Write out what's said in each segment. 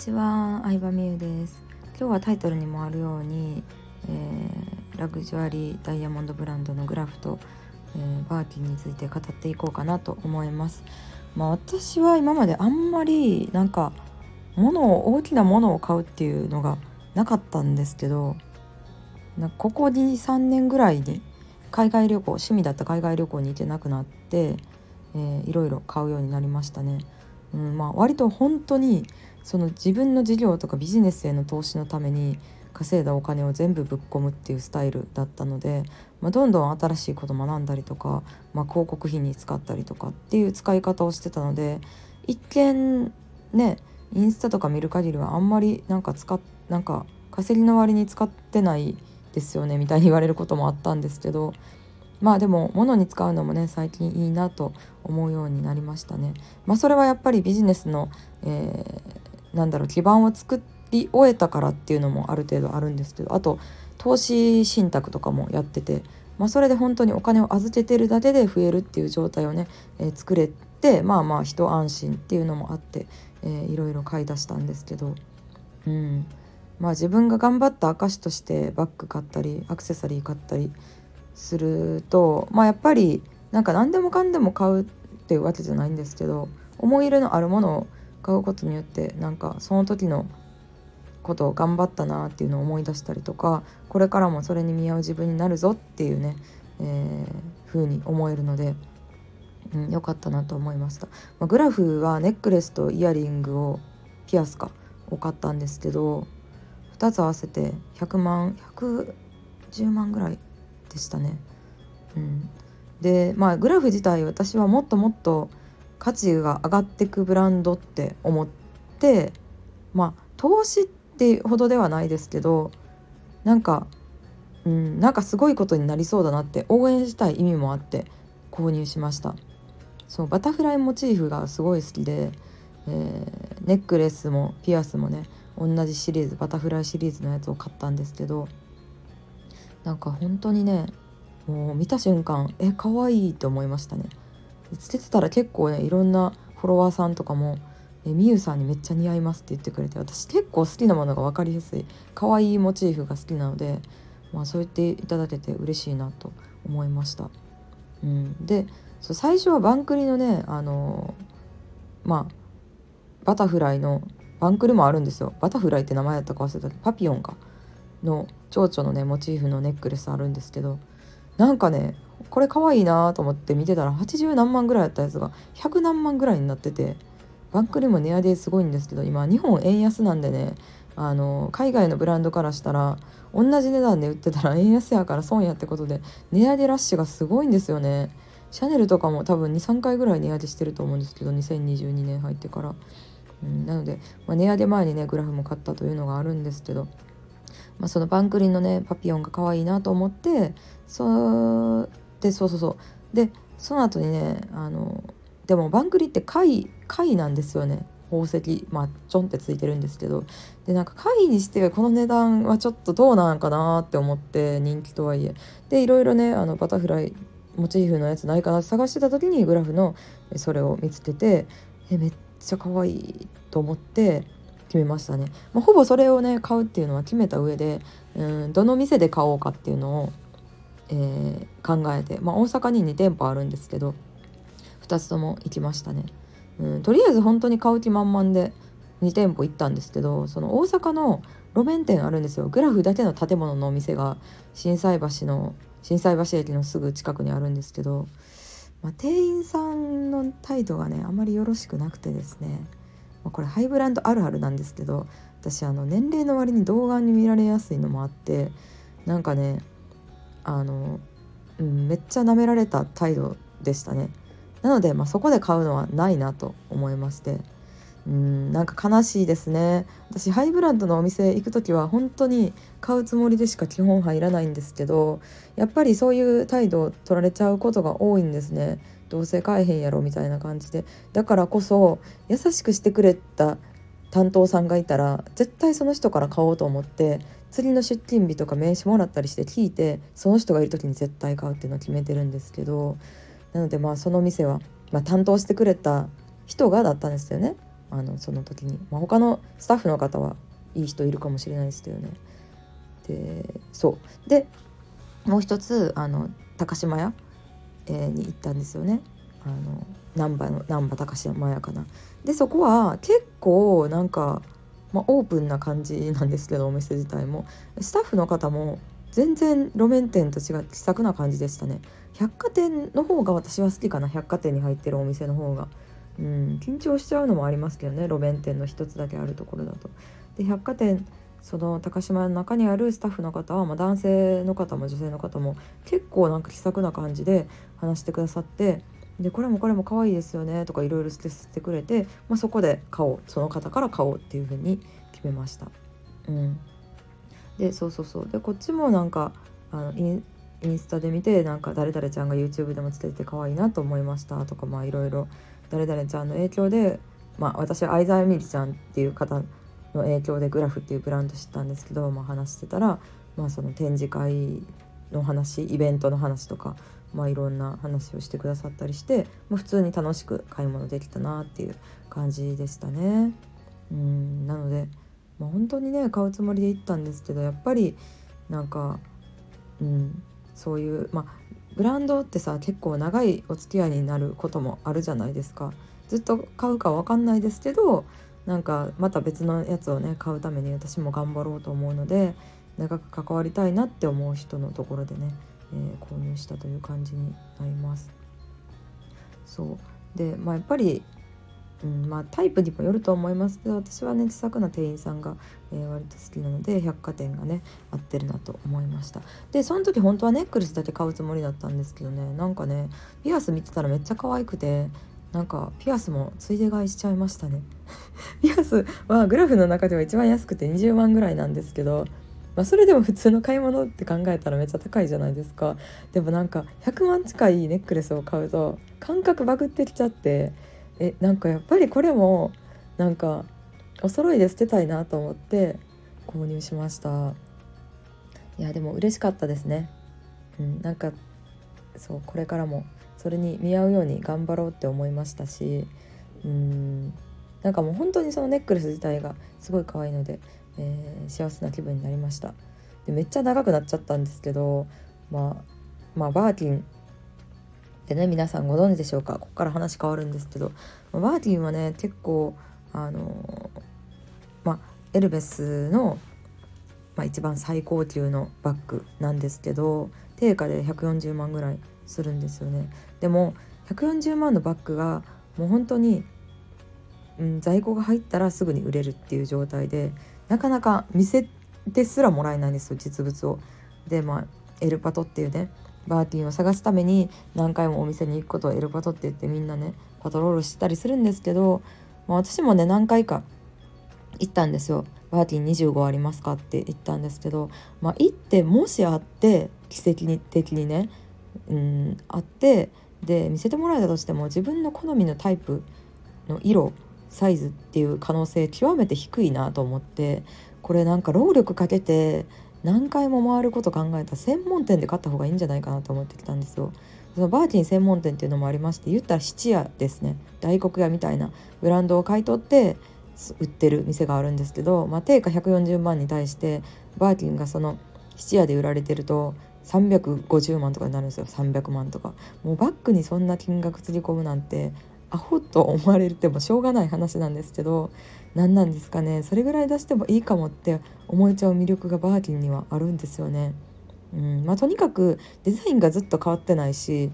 ちは、相葉美優です。今日はタイトルにもあるように、えー、ラグジュアリーダイヤモンドブランドのグラフと、えー、バーキンについて語っていこうかなと思います。まあ私は今まであんまりなんか物を大きなものを買うっていうのがなかったんですけどここ23年ぐらいに海外旅行趣味だった海外旅行に行けなくなって、えー、いろいろ買うようになりましたね。うんまあ、割と本当にその自分の事業とかビジネスへの投資のために稼いだお金を全部ぶっ込むっていうスタイルだったので、まあ、どんどん新しいこと学んだりとか、まあ、広告費に使ったりとかっていう使い方をしてたので一見ねインスタとか見る限りはあんまりなんか使なんか稼ぎの割に使ってないですよねみたいに言われることもあったんですけどまあでも物に使うのもね最近いいなと思うようになりましたね。まあ、それはやっぱりビジネスの、えー、なんだろう基盤を作り終えたからっていうのもある程度あるんですけどあと投資信託とかもやってて、まあ、それで本当にお金を預けてるだけで増えるっていう状態をね、えー、作れてまあまあ一安心っていうのもあって、えー、いろいろ買い出したんですけど。うんまあ、自分が頑張った証としてバッグ買ったりアクセサリー買ったりするとまあやっぱりなんか何でもかんでも買うっていうわけじゃないんですけど思い入れのあるものを買うことによってなんかその時のことを頑張ったなっていうのを思い出したりとかこれからもそれに見合う自分になるぞっていうね、えー、風に思えるので、うん、よかったなと思いました、まあ、グラフはネックレスとイヤリングをピアスかを買ったんですけど2つ合わせて100万110万ぐらいでしたね。うん、でまあグラフ自体私はもっともっと価値が上がってくブランドって思ってまあ投資ってほどではないですけどなんか、うん、なんかすごいことになりそうだなって応援したい意味もあって購入しました。そうバタフライモチーフがすごい好きで、えー、ネックレスもピアスもね同じシリーズバタフライシリーズのやつを買ったんですけどなんか本当にねもう見た瞬間え可愛いって思いましたね。つけてたら結構ねいろんなフォロワーさんとかも「みゆさんにめっちゃ似合います」って言ってくれて私結構好きなものが分かりやすい可愛いモチーフが好きなので、まあ、そう言っていただけて嬉しいなと思いました。うん、でそう最初はバンクリのねあのまあバタフライのバンクルもあるんですよバタフライって名前やったか忘れたけどパピヨンかの蝶々のねモチーフのネックレスあるんですけどなんかねこれ可愛いなと思って見てたら80何万ぐらいやったやつが100何万ぐらいになっててバンクルも値上げすごいんですけど今日本円安なんでねあの海外のブランドからしたら同じ値段で売ってたら 円安やから損やってことで値上げラッシュがすごいんですよね。シャネルとかも多分23回ぐらい値上げしてると思うんですけど2022年入ってから。うん、なので、まあ、値上げ前にねグラフも買ったというのがあるんですけど、まあ、そのバンクリンのねパピヨンが可愛いなと思ってそでそうそうそう。でその後にねあのでもバンクリって貝貝なんですよね。宝石まあちょんってついてるんですけど。でなんか貝にしてこの値段はちょっとどうなんかなって思って人気とはいえ。でいろいろねあのバタフライモチーフのやつないかな探してた時にグラフのそれを見つけてえめっちゃ可愛いと思って決めましたね、まあ、ほぼそれをね買うっていうのは決めた上でうんどの店で買おうかっていうのを、えー、考えて、まあ、大阪に2店舗あるんですけど2つとも行きましたね、うん、とりあえず本当に買う気満々で2店舗行ったんですけどその大阪の路面店あるんですよ。グラフだけの建物のお店が心斎橋の心斎橋駅のすぐ近くにあるんですけどまあ、店員さんの態度がねあまりよろしくなくてですね、まあ、これハイブランドあるあるなんですけど私あの年齢の割に動画に見られやすいのもあってなんかねあの、うん、めっちゃ舐められた態度でしたね。なので、まあ、そこで買うのはないなと思いまして。うんなんか悲しいですね。私ハイブランドのお店行く時は本当に買うつもりでしか基本入らないんですけどやっぱりそういう態度を取られちゃうことが多いんですね。どうせ買えへんやろみたいな感じで。だからこそ優しくしてくれた担当さんがいたら絶対その人から買おうと思って次の出勤日とか名刺もらったりして聞いてその人がいる時に絶対買うっていうのを決めてるんですけどなのでまあその店は、まあ、担当してくれた人がだったんですよね。あのその時に、まあ、他のスタッフの方はいい人いるかもしれないですけどね。でそう。でもう一つあの高島屋、に行ったんですよね。あの難波の難波高島屋かな。でそこは結構なんか、まあ、オープンな感じなんですけどお店自体も。スタッフの方も全然路面店と違って気さくな感じでしたね。百貨店の方が私は好きかな。百貨店に入ってるお店の方が。うん緊張しちゃうのもありますけどね。路面店の一つだけあるところだと。で百貨店その高島屋の中にあるスタッフの方は、まあ、男性の方も女性の方も結構なんか気さくな感じで話してくださってでこれもこれも可愛いですよねとかいろいろしててくれて、まあ、そこで買おうその方から買おうっていうふうに決めました。うん、でそうそうそうでこっちもなんかあのインスタで見てなんか誰々ちゃんが YouTube でもつけてて可愛いなと思いましたとかまあいろいろ誰々ちゃんの影響でまあ私は相沢みりちゃんっていう方の影響でグラフっていうブランド知ったんですけど、まあ、話してたら、まあ、その展示会の話イベントの話とか、まあ、いろんな話をしてくださったりして、まあ、普通に楽しく買い物できたなっていう感じでしたね。うんなので、まあ、本当にね買うつもりで行ったんですけどやっぱりなんか、うん、そういうまあブランドってさ結構長いお付き合いになることもあるじゃないですか。ずっと買うか分かんないですけどなんかまた別のやつをね買うために私も頑張ろうと思うので長く関わりたいなって思う人のところでね、えー、購入したという感じになります。そう。でまあやっぱり、うんまあ、タイプにもよると思います。けど私はね気さくな店員さんが、えー、割と好きなので百貨店がね合ってるなと思いました。でその時本当はネックレスだけ買うつもりだったんですけどねなんかねピアス見てたらめっちゃ可愛くてなんかピアスもついで買いしちゃいましたね。ピアスはグラフの中では一番安くて20万ぐらいなんですけど、まあ、それでも普通の買い物って考えたらめっちゃ高いじゃないですか。でもなんか100万近いネックレスを買うと感覚バグってきちゃってえなんかやっぱりこれもなんかお揃いで捨てたいなと思って購入しました。いやでも嬉しかったですね。うんなんかそうこれからもそれに見合うように頑張ろうって思いましたしうんなんかもう本当にそのネックレス自体がすごい可愛いので、えー、幸せな気分になりました。でめっちゃ長くなっちゃったんですけどまあまあバーティンでね皆さんご存知でしょうか。ここから話変わるんですけどバーティンはね結構あのまあエルベスの、まあ、一番最高級のバッグなんですけど定価で140万ぐらいするんですよね。でも140万のバッグがもう本当に、うん、在庫が入ったらすぐに売れるっていう状態でなかなか店ですらもらえないんですよ実物を。でまあエルパトっていうねバーティンを探すために何回もお店に行くことをエルパトって言ってみんなねパトロールしたりするんですけど、まあ、私もね何回か行ったんですよ。バーティン25ありますかって言ったんですけど、まあ、行ってもしあって奇跡的にねうんあってで見せてもらえたとしても自分の好みのタイプの色サイズっていう可能性極めて低いなと思ってこれなんか労力かけて何回も回ること考えた専門店で買った方がいいんじゃないかなと思ってきたんですよ。そのバーティン専門店っていうのもありまして言ったら質屋ですね。大黒屋みたいなブランドを買い取って売ってる店があるんですけど、まあ、定価140万に対してバーティンがその質屋で売られてると350万とかになるんですよ。300万とか。もうバッグにそんな金額つぎ込むなんてアホと思われてもしょうがない話なんですけど何なんですかねそれぐらい出してもいいかもって思えちゃう魅力がバーティンにはあるんですよね。うんまあ、とにかくデザインがずっと変わってないし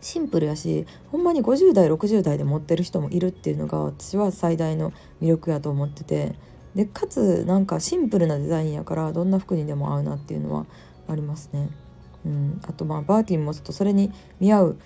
シンプルやしほんまに50代60代で持ってる人もいるっていうのが私は最大の魅力やと思っててでかつなんかシンプルなデザインやからどんな服にでも合うなっていうのはありますね。うん、あとまあバーティンもちょっとそれに見合う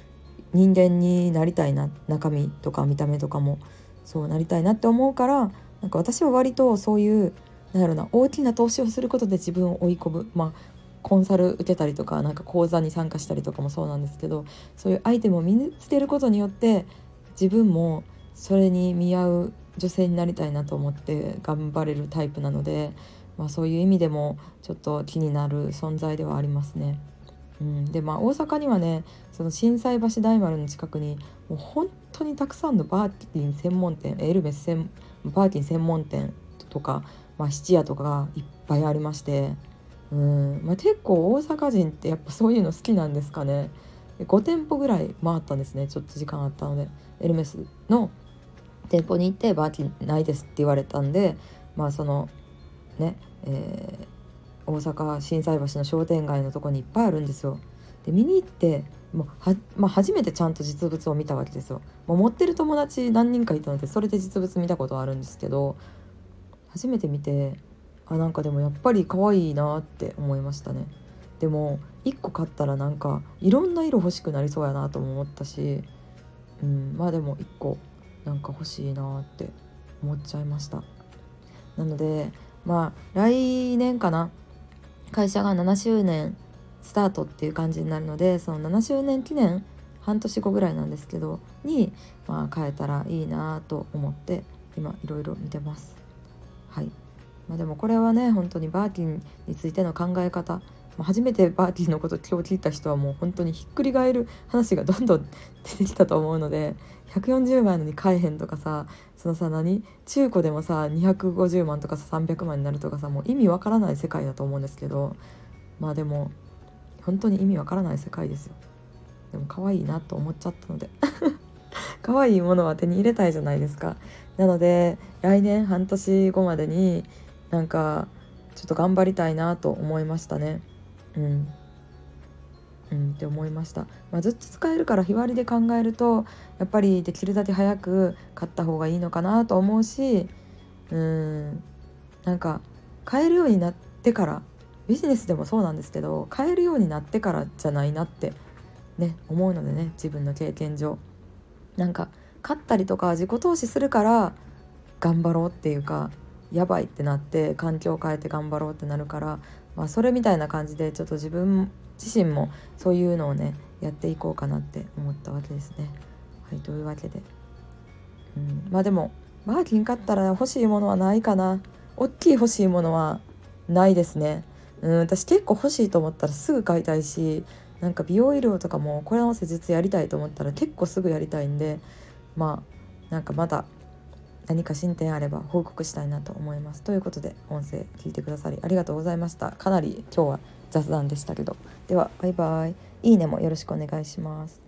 人間になりたいな中身とか見た目とかもそうなりたいなって思うからなんか私は割とそういうなんやろな大きな投資をすることで自分を追い込むまあコンサル受けたりとかなんか講座に参加したりとかもそうなんですけどそういうアイテムを身につけることによって自分もそれに見合う女性になりたいなと思って頑張れるタイプなのでまあ、そういう意味でもちょっと気になる存在ではありますね。うん、でまあ大阪にはねその心斎橋大丸の近くにもう本当にたくさんのバーティン専門店エルメス専バーティン専門店とか、まあ、質屋とかがいっぱいありましてうん、まあ、結構大阪人ってやっぱそういうの好きなんですかね。5店舗ぐらい回ったんですねちょっと時間あったので。エルメスの店舗に行ってバーティンないですって言われたんでまあそのね、えー、大阪心斎橋の商店街のとこにいっぱいあるんですよ。で見に行ってもうは、まあ、初めてちゃんと実物を見たわけですよ。もう持ってる友達何人かいたのでそれで実物見たことあるんですけど初めて見てあなんかでもやっぱり可愛いなって思いましたね。でも1個買ったらなんかいろんな色欲しくなりそうやなとも思ったし、うん、まあでも1個なんか欲しいなって思っちゃいましたなのでまあ来年かな会社が7周年スタートっていう感じになるのでその7周年記念半年後ぐらいなんですけどに、まあ、変えたらいいなと思って今いろいろ見てます。はい、まあ、でもこれはね本当にバーティンについての考え方初めてバーティーのこと今日聞いた人はもう本当にひっくり返る話がどんどん出てきたと思うので140万のに買えへんとかさそのさ何？中古でもさ250万とかさ300万になるとかさもう意味わからない世界だと思うんですけどまあでも本当に意味わからない世界ですよ。でも可愛いなと思っちゃったので。可愛いものは手に入れたいじゃないですか。なので来年半年後までになんかちょっと頑張りたいなと思いましたね。うん。うんって思いました、まあ、ずっと使えるから日割りで考えるとやっぱりできるだけ早く買った方がいいのかなと思うしうんなんか買えるようになってからビジネスでもそうなんですけど買えるようになってからじゃないなってね思うのでね自分の経験上。なんか買ったりとか自己投資するから頑張ろうっていうかやばいってなって環境を変えて頑張ろうってなるから、まあ、それみたいな感じでちょっと自分自身もそういうのをねやっていこうかなって思ったわけですね。はいというわけで、うん、まあでもバーキン買ったら欲しいものはないかな大きい欲しいものはないですね。うん、私結構欲しいと思ったらすぐ買いたいしなんか美容医療とかもこれの施術やりたいと思ったら結構すぐやりたいんでまあなんかまた何か進展あれば報告したいなと思います。ということで音声聞いてくださりありがとうございました。かなり今日は雑談でしたけど。ではバイバイ。いいねもよろしくお願いします。